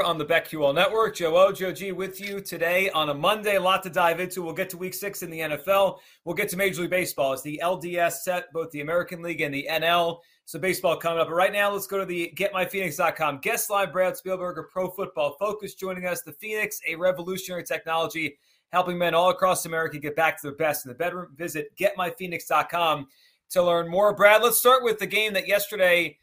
On the BetQL Network. Joe O, Joe G with you today on a Monday. A lot to dive into. We'll get to week six in the NFL. We'll get to Major League Baseball as the LDS set both the American League and the NL. So baseball coming up. But right now, let's go to the GetMyPhoenix.com. Guest live Brad Spielberger, Pro Football Focus, joining us. The Phoenix, a revolutionary technology helping men all across America get back to their best in the bedroom. Visit GetMyPhoenix.com to learn more. Brad, let's start with the game that yesterday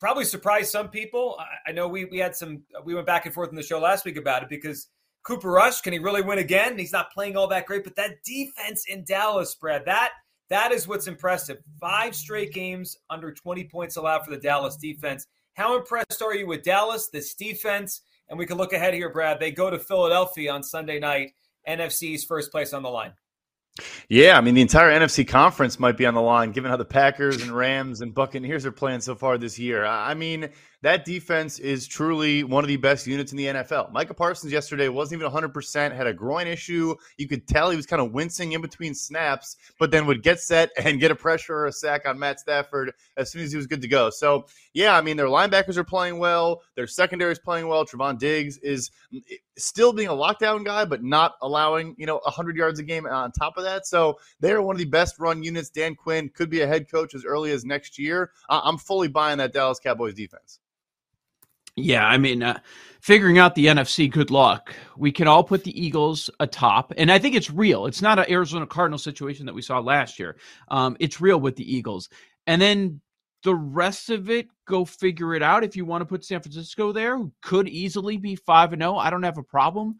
probably surprised some people. I, I know we we had some we went back and forth in the show last week about it because Cooper Rush can he really win again? He's not playing all that great, but that defense in Dallas, spread that that is what's impressive. Five straight games under 20 points allowed for the Dallas defense. How impressed are you with Dallas, this defense? And we can look ahead here, Brad. They go to Philadelphia on Sunday night. NFC's first place on the line. Yeah, I mean the entire NFC conference might be on the line, given how the Packers and Rams and Buccaneers are playing so far this year. I mean that defense is truly one of the best units in the NFL. Micah Parsons yesterday wasn't even 100%, had a groin issue. You could tell he was kind of wincing in between snaps, but then would get set and get a pressure or a sack on Matt Stafford as soon as he was good to go. So, yeah, I mean, their linebackers are playing well, their secondary is playing well. Trevon Diggs is mm, still being a lockdown guy, but not allowing, you know, 100 yards a game on top of that. So, they're one of the best run units. Dan Quinn could be a head coach as early as next year. I'm fully buying that Dallas Cowboys defense. Yeah, I mean, uh, figuring out the NFC, good luck. We can all put the Eagles atop, and I think it's real. It's not an Arizona Cardinal situation that we saw last year. Um, it's real with the Eagles, and then the rest of it, go figure it out. If you want to put San Francisco there, who could easily be five and zero, I don't have a problem.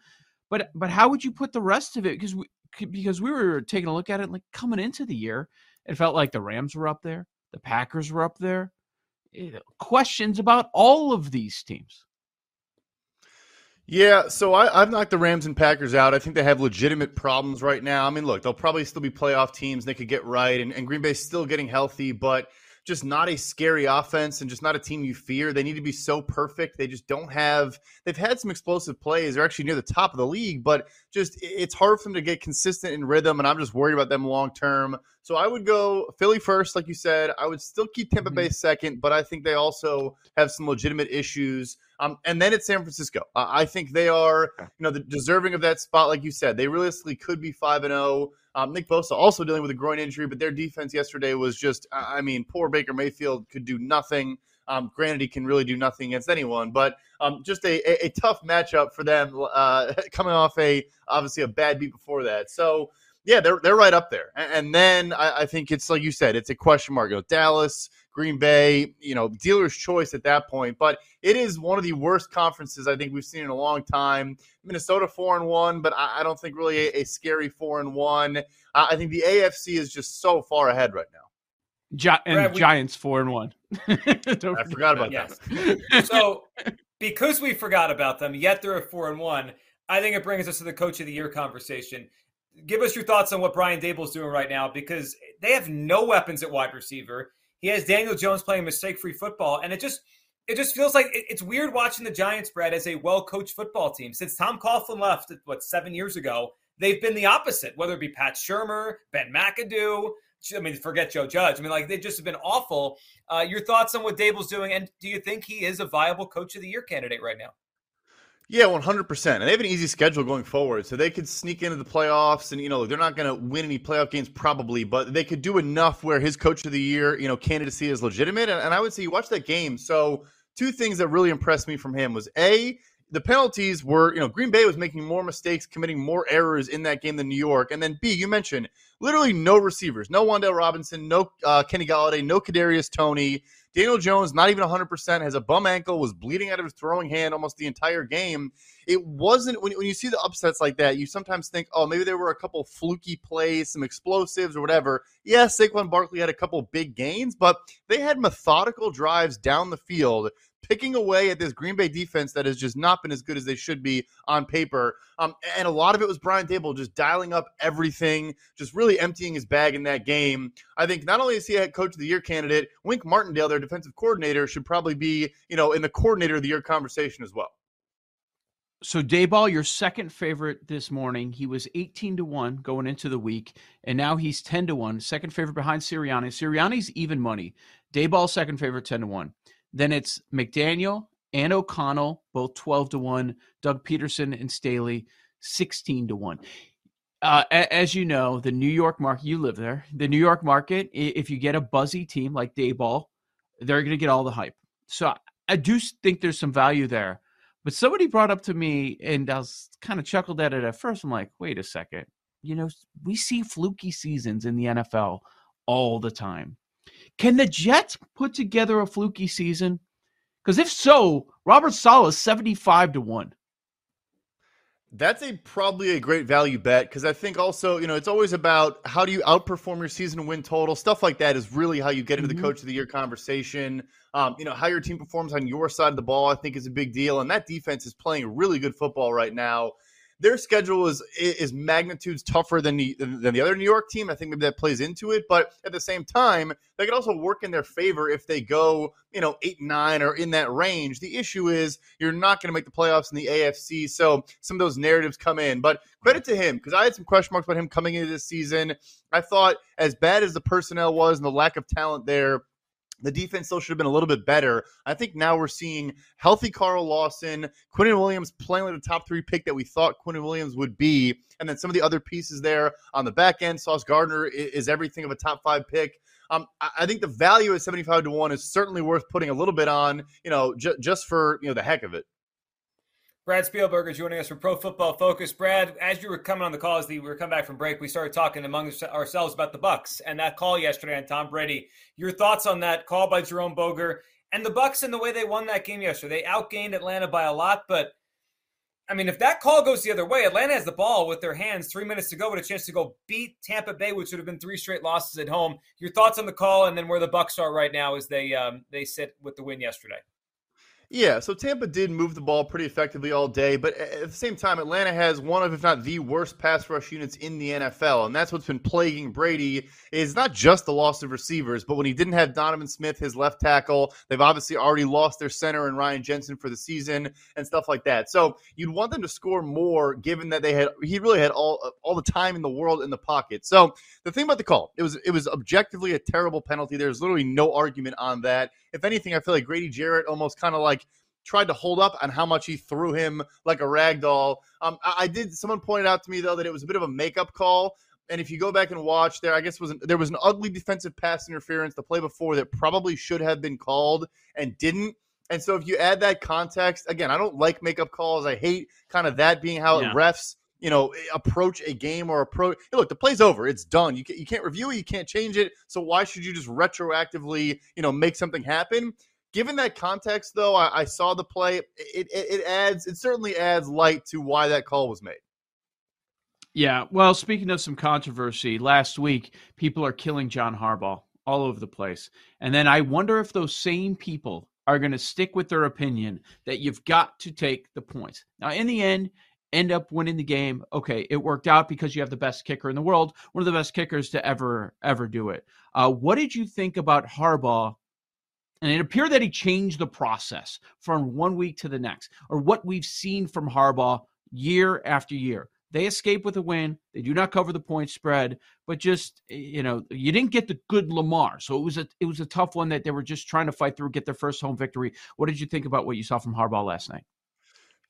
But but how would you put the rest of it? Because we because we were taking a look at it like coming into the year, it felt like the Rams were up there, the Packers were up there Eh, questions about all of these teams. Yeah, so I, I've knocked the Rams and Packers out. I think they have legitimate problems right now. I mean, look, they'll probably still be playoff teams. They could get right, and, and Green Bay's still getting healthy, but just not a scary offense and just not a team you fear. They need to be so perfect. They just don't have. They've had some explosive plays. They're actually near the top of the league, but just it's hard for them to get consistent in rhythm. And I'm just worried about them long term. So I would go Philly first, like you said. I would still keep Tampa Bay second, but I think they also have some legitimate issues. Um, and then it's San Francisco. Uh, I think they are, you know, the deserving of that spot, like you said. They realistically could be five and zero. Um, Nick Bosa also dealing with a groin injury, but their defense yesterday was just, I mean, poor Baker Mayfield could do nothing. Um, granted, he can really do nothing against anyone, but um, just a, a, a, tough matchup for them uh, coming off a obviously a bad beat before that. So yeah, they're they're right up there. And, and then I, I, think it's like you said, it's a question mark. You know, Dallas, Green Bay, you know, dealer's choice at that point. But it is one of the worst conferences I think we've seen in a long time. Minnesota four and one, but I, I don't think really a, a, scary four and one. Uh, I think the AFC is just so far ahead right now. Gi- and Brad, we, Giants four and one. I forgot about yes. that. so because we forgot about them, yet they're at four and one. I think it brings us to the coach of the year conversation give us your thoughts on what Brian Daboll's doing right now because they have no weapons at wide receiver. He has Daniel Jones playing mistake-free football, and it just it just feels like it's weird watching the Giants, Brad, as a well-coached football team. Since Tom Coughlin left, what seven years ago, they've been the opposite. Whether it be Pat Shurmur, Ben McAdoo, I mean, forget Joe Judge. I mean, like they just have been awful. Uh, your thoughts on what Daboll's doing, and do you think he is a viable Coach of the Year candidate right now? Yeah, one hundred percent. And they have an easy schedule going forward, so they could sneak into the playoffs. And you know, they're not going to win any playoff games probably, but they could do enough where his coach of the year, you know, candidacy is legitimate. And, and I would say you watch that game. So two things that really impressed me from him was a the penalties were, you know, Green Bay was making more mistakes, committing more errors in that game than New York. And then B, you mentioned literally no receivers, no Wan'Dale Robinson, no uh, Kenny Golladay, no Kadarius Toney. Daniel Jones, not even 100%, has a bum ankle, was bleeding out of his throwing hand almost the entire game. It wasn't, when, when you see the upsets like that, you sometimes think, oh, maybe there were a couple fluky plays, some explosives or whatever. Yes, Saquon Barkley had a couple big gains, but they had methodical drives down the field picking away at this Green Bay defense that has just not been as good as they should be on paper. Um, and a lot of it was Brian Daboll just dialing up everything, just really emptying his bag in that game. I think not only is he a head coach of the year candidate, Wink Martindale, their defensive coordinator, should probably be, you know, in the coordinator of the year conversation as well. So Daboll, your second favorite this morning, he was 18 to 1 going into the week, and now he's 10 to 1. Second favorite behind Sirianni. Sirianni's even money. Daboll, second favorite, 10 to 1. Then it's McDaniel and O'Connell, both 12 to 1. Doug Pederson and Staley, 16 to 1. Uh, as you know, the New York market, you live there. The New York market, if you get a buzzy team like Daboll, they're going to get all the hype. So I do think there's some value there. But somebody brought up to me, and I was kind of chuckled at it at first. I'm like, wait a second. You know, we see fluky seasons in the NFL all the time. Can the Jets put together a fluky season? Because if so, Robert is 75 to 1. That's a probably a great value bet because I think also, you know, it's always about how do you outperform your season win total. Stuff like that is really how you get into mm-hmm. the coach of the year conversation. Um, you know, how your team performs on your side of the ball, I think, is a big deal. And that defense is playing really good football right now their schedule is is magnitudes tougher than the than the other New York team. I think maybe that plays into it, but at the same time, they could also work in their favor if they go, you know, eight nine or in that range. The issue is you're not going to make the playoffs in the AFC, so some of those narratives come in. But credit to him because I had some question marks about him coming into this season. I thought as bad as the personnel was and the lack of talent there the defense still should have been a little bit better. I think now we're seeing healthy Carl Lawson, Quinnen Williams playing like the top three pick that we thought Quinnen Williams would be, and then some of the other pieces there on the back end. Sauce Gardner is, everything of a top five pick. Um, I think the value at 75 to 1 is certainly worth putting a little bit on, you know, j- just for, you know, the heck of it. Brad Spielberger joining us from Pro Football Focus. Brad, as you were coming on the call, as we were coming back from break, we started talking among ourselves about the Bucks and that call yesterday on Tom Brady. Your thoughts on that call by Jerome Boger and the Bucks and the way they won that game yesterday? They outgained Atlanta by a lot, but I mean, if that call goes the other way, Atlanta has the ball with their hands, three minutes to go, with a chance to go beat Tampa Bay, which would have been three straight losses at home. Your thoughts on the call, and then where the Bucks are right now as they um, they sit with the win yesterday. Yeah, so Tampa did move the ball pretty effectively all day, but at the same time, Atlanta has one of, if not the worst pass rush units in the NFL, and that's what's been plaguing Brady. Is not just the loss of receivers, but when he didn't have Donovan Smith, his left tackle, they've obviously already lost their center and Ryan Jensen for the season and stuff like that. So you'd want them to score more, given that they had he really had all all the time in the world in the pocket. So the thing about the call, it was it was objectively a terrible penalty. There's literally no argument on that. If anything, I feel like Grady Jarrett almost kind of like tried to hold up on how much he threw him like a rag doll. Um, I, I, did. Someone pointed out to me though that it was a bit of a makeup call. And if you go back and watch, there I guess was an, there was an ugly defensive pass interference the play before that probably should have been called and didn't. And so if you add that context, again, I don't like makeup calls. I hate kind of that being how yeah. refs you know, approach a game or approach. Hey, look, the play's over. It's done. You, can, you can't review it. You can't change it. So why should you just retroactively, you know, make something happen? Given that context, though, I, I saw the play. It, it, it adds, it certainly adds light to why that call was made. Yeah. Well, speaking of some controversy, last week people are killing John Harbaugh all over the place, and then I wonder if those same people are going to stick with their opinion that you've got to take the points. Now, in the end, end up winning the game. Okay, it worked out because you have the best kicker in the world, one of the best kickers to ever ever do it. Uh, what did you think about Harbaugh and it appeared that he changed the process from one week to the next, or what we've seen from Harbaugh year after year. They escape with a win. They do not cover the point spread, but just you know, you didn't get the good Lamar, so it was a it was a tough one that they were just trying to fight through, get their first home victory. What did you think about what you saw from Harbaugh last night?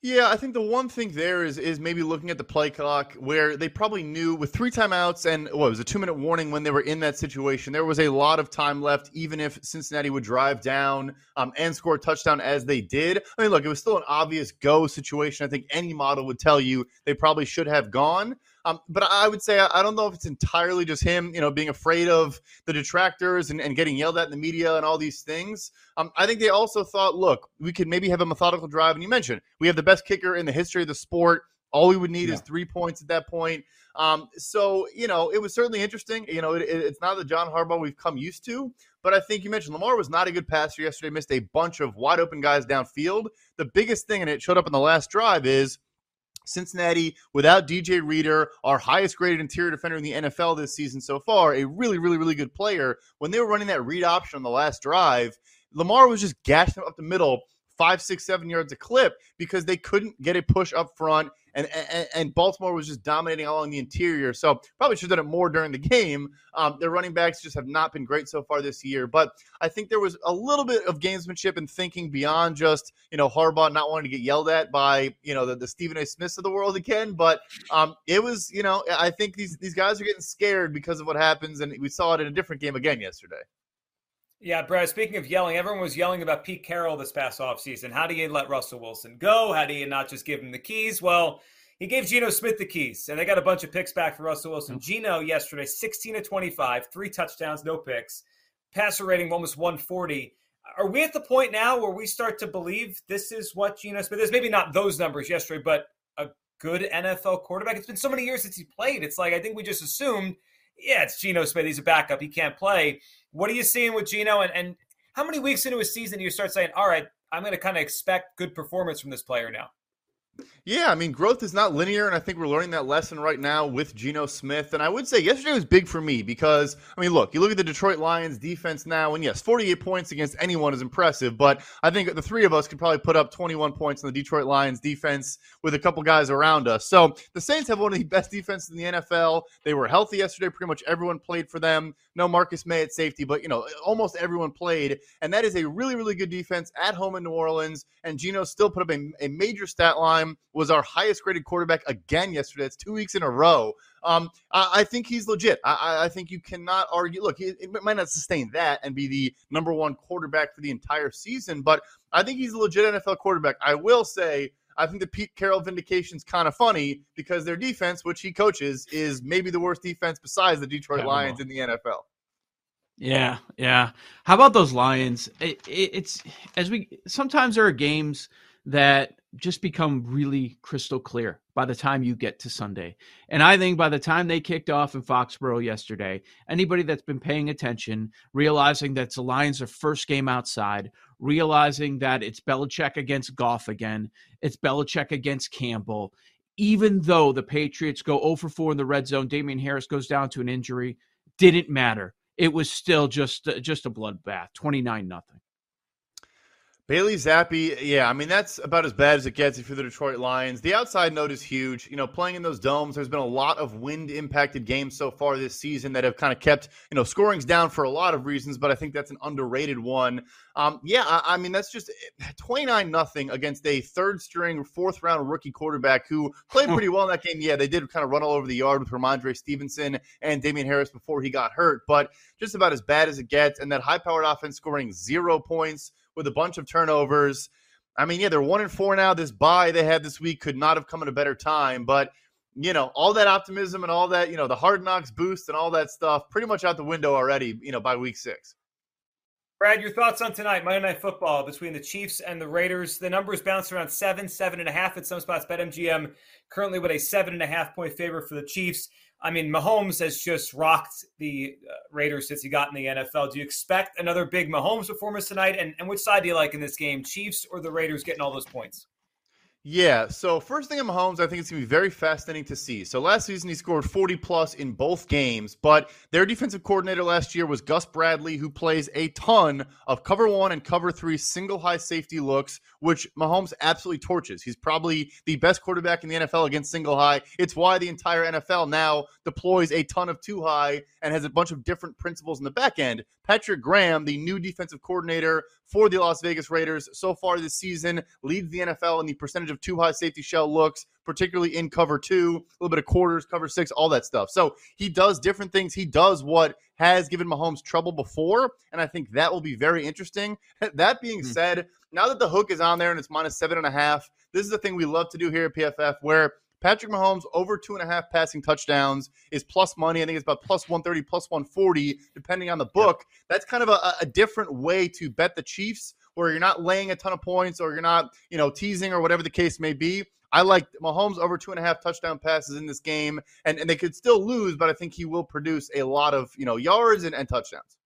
Yeah, I think the one thing there is is maybe looking at the play clock where they probably knew with three timeouts and what was a two minute warning when they were in that situation. There was a lot of time left, even if Cincinnati would drive down um, and score a touchdown as they did. I mean, look, it was still an obvious go situation. I think any model would tell you they probably should have gone. Um, but I would say I don't know if it's entirely just him, you know, being afraid of the detractors and, and getting yelled at in the media and all these things. Um, I think they also thought, look, we could maybe have a methodical drive. And you mentioned we have the best kicker in the history of the sport. All we would need yeah. is three points at that point. Um, so you know, it was certainly interesting. You know, it, it's not the John Harbaugh we've come used to, But I think you mentioned Lamar was not a good passer yesterday, missed a bunch of wide open guys downfield. The biggest thing, and it showed up in the last drive, is Cincinnati without DJ Reader, our highest graded interior defender in the NFL this season so far, a really, really, really good player. When they were running that read option on the last drive, Lamar was just gashing them up the middle five, six, seven yards a clip because they couldn't get a push up front, and and, and Baltimore was just dominating along the interior. So probably should have done it more during the game. Um, their running backs just have not been great so far this year, but I think there was a little bit of gamesmanship and thinking beyond just you know Harbaugh not wanting to get yelled at by you know the, the Stephen A. Smiths of the world again. But um, it was you know I think these these guys are getting scared because of what happens, and we saw it in a different game again yesterday. Yeah, Brad, speaking of yelling, everyone was yelling about Pete Carroll this past offseason. How do you let Russell Wilson go? How do you not just give him the keys? Well, he gave Geno Smith the keys, and they got a bunch of picks back for Russell Wilson. Geno yesterday, 16 to 25, three touchdowns, no picks, passer rating almost 140. Are we at the point now where we start to believe this is what Geno Smith is? Maybe not those numbers yesterday, but a good NFL quarterback. It's been so many years since he played. It's like I think we just assumed, yeah, it's Geno Smith. He's a backup. He can't play. What are you seeing with Geno? And, and how many weeks into a season do you start saying, all right, I'm going to kind of expect good performance from this player now? Yeah, I mean, growth is not linear, and I think we're learning that lesson right now with Geno Smith. And I would say yesterday was big for me because, I mean, look, you look at the Detroit Lions defense now, and yes, 48 points against anyone is impressive, but I think the three of us could probably put up 21 points in the Detroit Lions defense with a couple guys around us. So the Saints have one of the best defenses in the NFL. They were healthy yesterday. Pretty much everyone played for them. No Marcus Maye at safety, but, you know, almost everyone played. And that is a really, really good defense at home in New Orleans. And Geno still put up a, a major stat line was our highest graded quarterback again yesterday. It's two weeks in a row. Um, I, I, think he's legit. I, I, think you cannot argue. Look, it, it, might not sustain that and be the number one quarterback for the entire season, but I think he's a legit NFL quarterback. I will say. I think the Pete Carroll vindication is kind of funny because their defense, which he coaches, is maybe the worst defense besides the Detroit Lions in the NFL. Yeah, yeah. How about those Lions? It, it, it's as we sometimes there are games that just become really crystal clear by the time you get to Sunday. And I think by the time they kicked off in Foxborough yesterday, anybody that's been paying attention, realizing that the Lions are first game outside, realizing that it's Belichick against Goff again, it's Belichick against Campbell. Even though the Patriots go 0 for 4 in the red zone, Damien Harris goes down to an injury, didn't matter. It was still just just a bloodbath, 29 nothing. Bailey Zappe, yeah, I mean that's about as bad as it gets if you're the Detroit Lions. The outside note is huge. You know, playing in those domes, there's been a lot of wind-impacted games so far this season that have kind of kept you know scorings down for a lot of reasons, but I think that's an underrated one. Um, yeah, I, I, mean that's just 29 nothing against a third-string, fourth-round rookie quarterback who played pretty well in that game. Yeah, they did kind of run all over the yard with Rhamondre Stevenson and Damien Harris before he got hurt, but just about as bad as it gets. And that high-powered offense scoring zero points with a bunch of turnovers. I mean, yeah, they're one and four now. This bye they had this week could not have come at a better time. But you know, all that optimism and all that, you know, the hard knocks boost and all that stuff, pretty much out the window already. You know, by week six. Brad, your thoughts on tonight, Monday Night Football between the Chiefs and the Raiders? The numbers bounce around seven, seven and a half at some spots. BetMGM currently with a seven and a half point favor for the Chiefs. I mean, Mahomes has just rocked the uh, Raiders since he got in the NFL. Do you expect another big Mahomes performance tonight? And, and which side do you like in this game, Chiefs or the Raiders getting all those points? Yeah. So first thing on Mahomes, I think it's gonna be very fascinating to see. So last season he scored 40 plus in both games, but their defensive coordinator last year was Gus Bradley, who plays a ton of cover one and cover three single high safety looks, which Mahomes absolutely torches. He's probably the best quarterback in the NFL against single high. It's why the entire NFL now deploys a ton of two high and has a bunch of different principles in the back end. Patrick Graham, the new defensive coordinator for the Las Vegas Raiders so far this season, leads the NFL in the percentage of two high safety shell looks, particularly in cover two, a little bit of quarters, cover six, all that stuff. So he does different things. He does what has given Mahomes trouble before, and I think that will be very interesting. that being mm-hmm. said, now that the hook is on there and it's minus seven and a half, this is the thing we love to do here at PFF where Patrick Mahomes over two and a half passing touchdowns is plus money. I think it's about plus 130, plus 140, depending on the book. That's kind of a, a different way to bet the Chiefs where you're not laying a ton of points or you're not, you know, teasing or whatever the case may be. I like Mahomes over two and a half touchdown passes in this game, and, and they could still lose, but I think he will produce a lot of, you know, yards and, and touchdowns.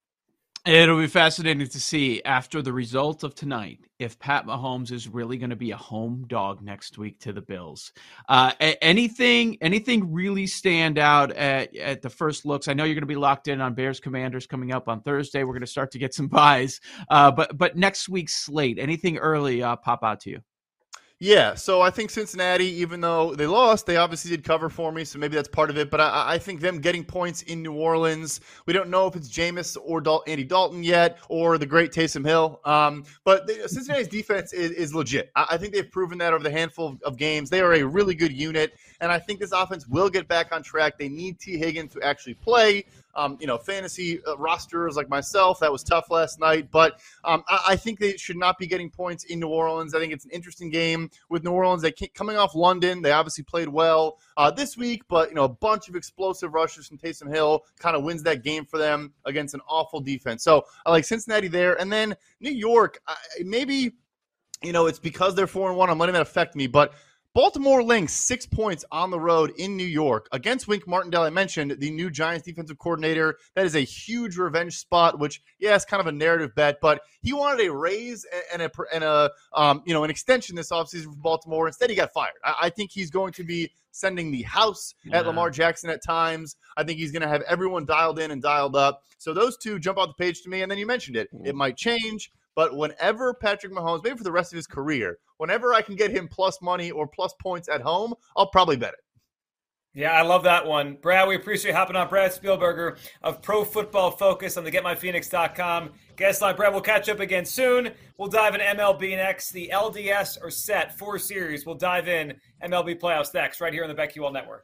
It'll be fascinating to see after the result of tonight if Pat Mahomes is really going to be a home dog next week to the Bills. Uh, anything, anything really stand out at, at the first looks? I know you're going to be locked in on Bears Commanders coming up on Thursday. We're going to start to get some buys, uh, but but next week's slate, anything early uh, pop out to you? Yeah, so I think Cincinnati, even though they lost, they obviously did cover for me, so maybe that's part of it. But I, I think them getting points in New Orleans, we don't know if it's Jameis or Dal- Andy Dalton yet, or the great Taysom Hill. Um, but Cincinnati's defense is, is legit. I, I, think they've proven that over the handful of, of games. They are a really good unit, and I think this offense will get back on track. They need Tee Higgins to actually play um, you know, fantasy uh, rosters like myself. That was tough last night, but um, I, I, think they should not be getting points in New Orleans. I think it's an interesting game with New Orleans. They coming off London. They obviously played well uh, this week, but you know, a bunch of explosive rushes from Taysom Hill kind of wins that game for them against an awful defense. So I like Cincinnati there, and then New York. I, maybe you know it's because they're four and one. I'm letting that affect me, but Baltimore links six points on the road in New York against Wink Martindale. I mentioned the new Giants defensive coordinator. That is a huge revenge spot, which yeah, it's kind of a narrative bet, but he wanted a raise and a and a um, you know an extension this offseason for Baltimore. Instead, he got fired. I, I think he's going to be sending the house yeah. at Lamar Jackson at times. I think he's going to have everyone dialed in and dialed up. So those two jump out the page to me. And then you mentioned it. It might change. But whenever Patrick Mahomes, maybe for the rest of his career, whenever I can get him plus money or plus points at home, I'll probably bet it. Yeah, I love that one. Brad, we appreciate hopping on. Brad Spielberger of Pro Football Focus on the GetMyPhoenix.com. Guest line, Brad, we'll catch up again soon. We'll dive in MLB next. The LDS are set, four series. We'll dive in MLB playoffs next, right here on the BetQL Network.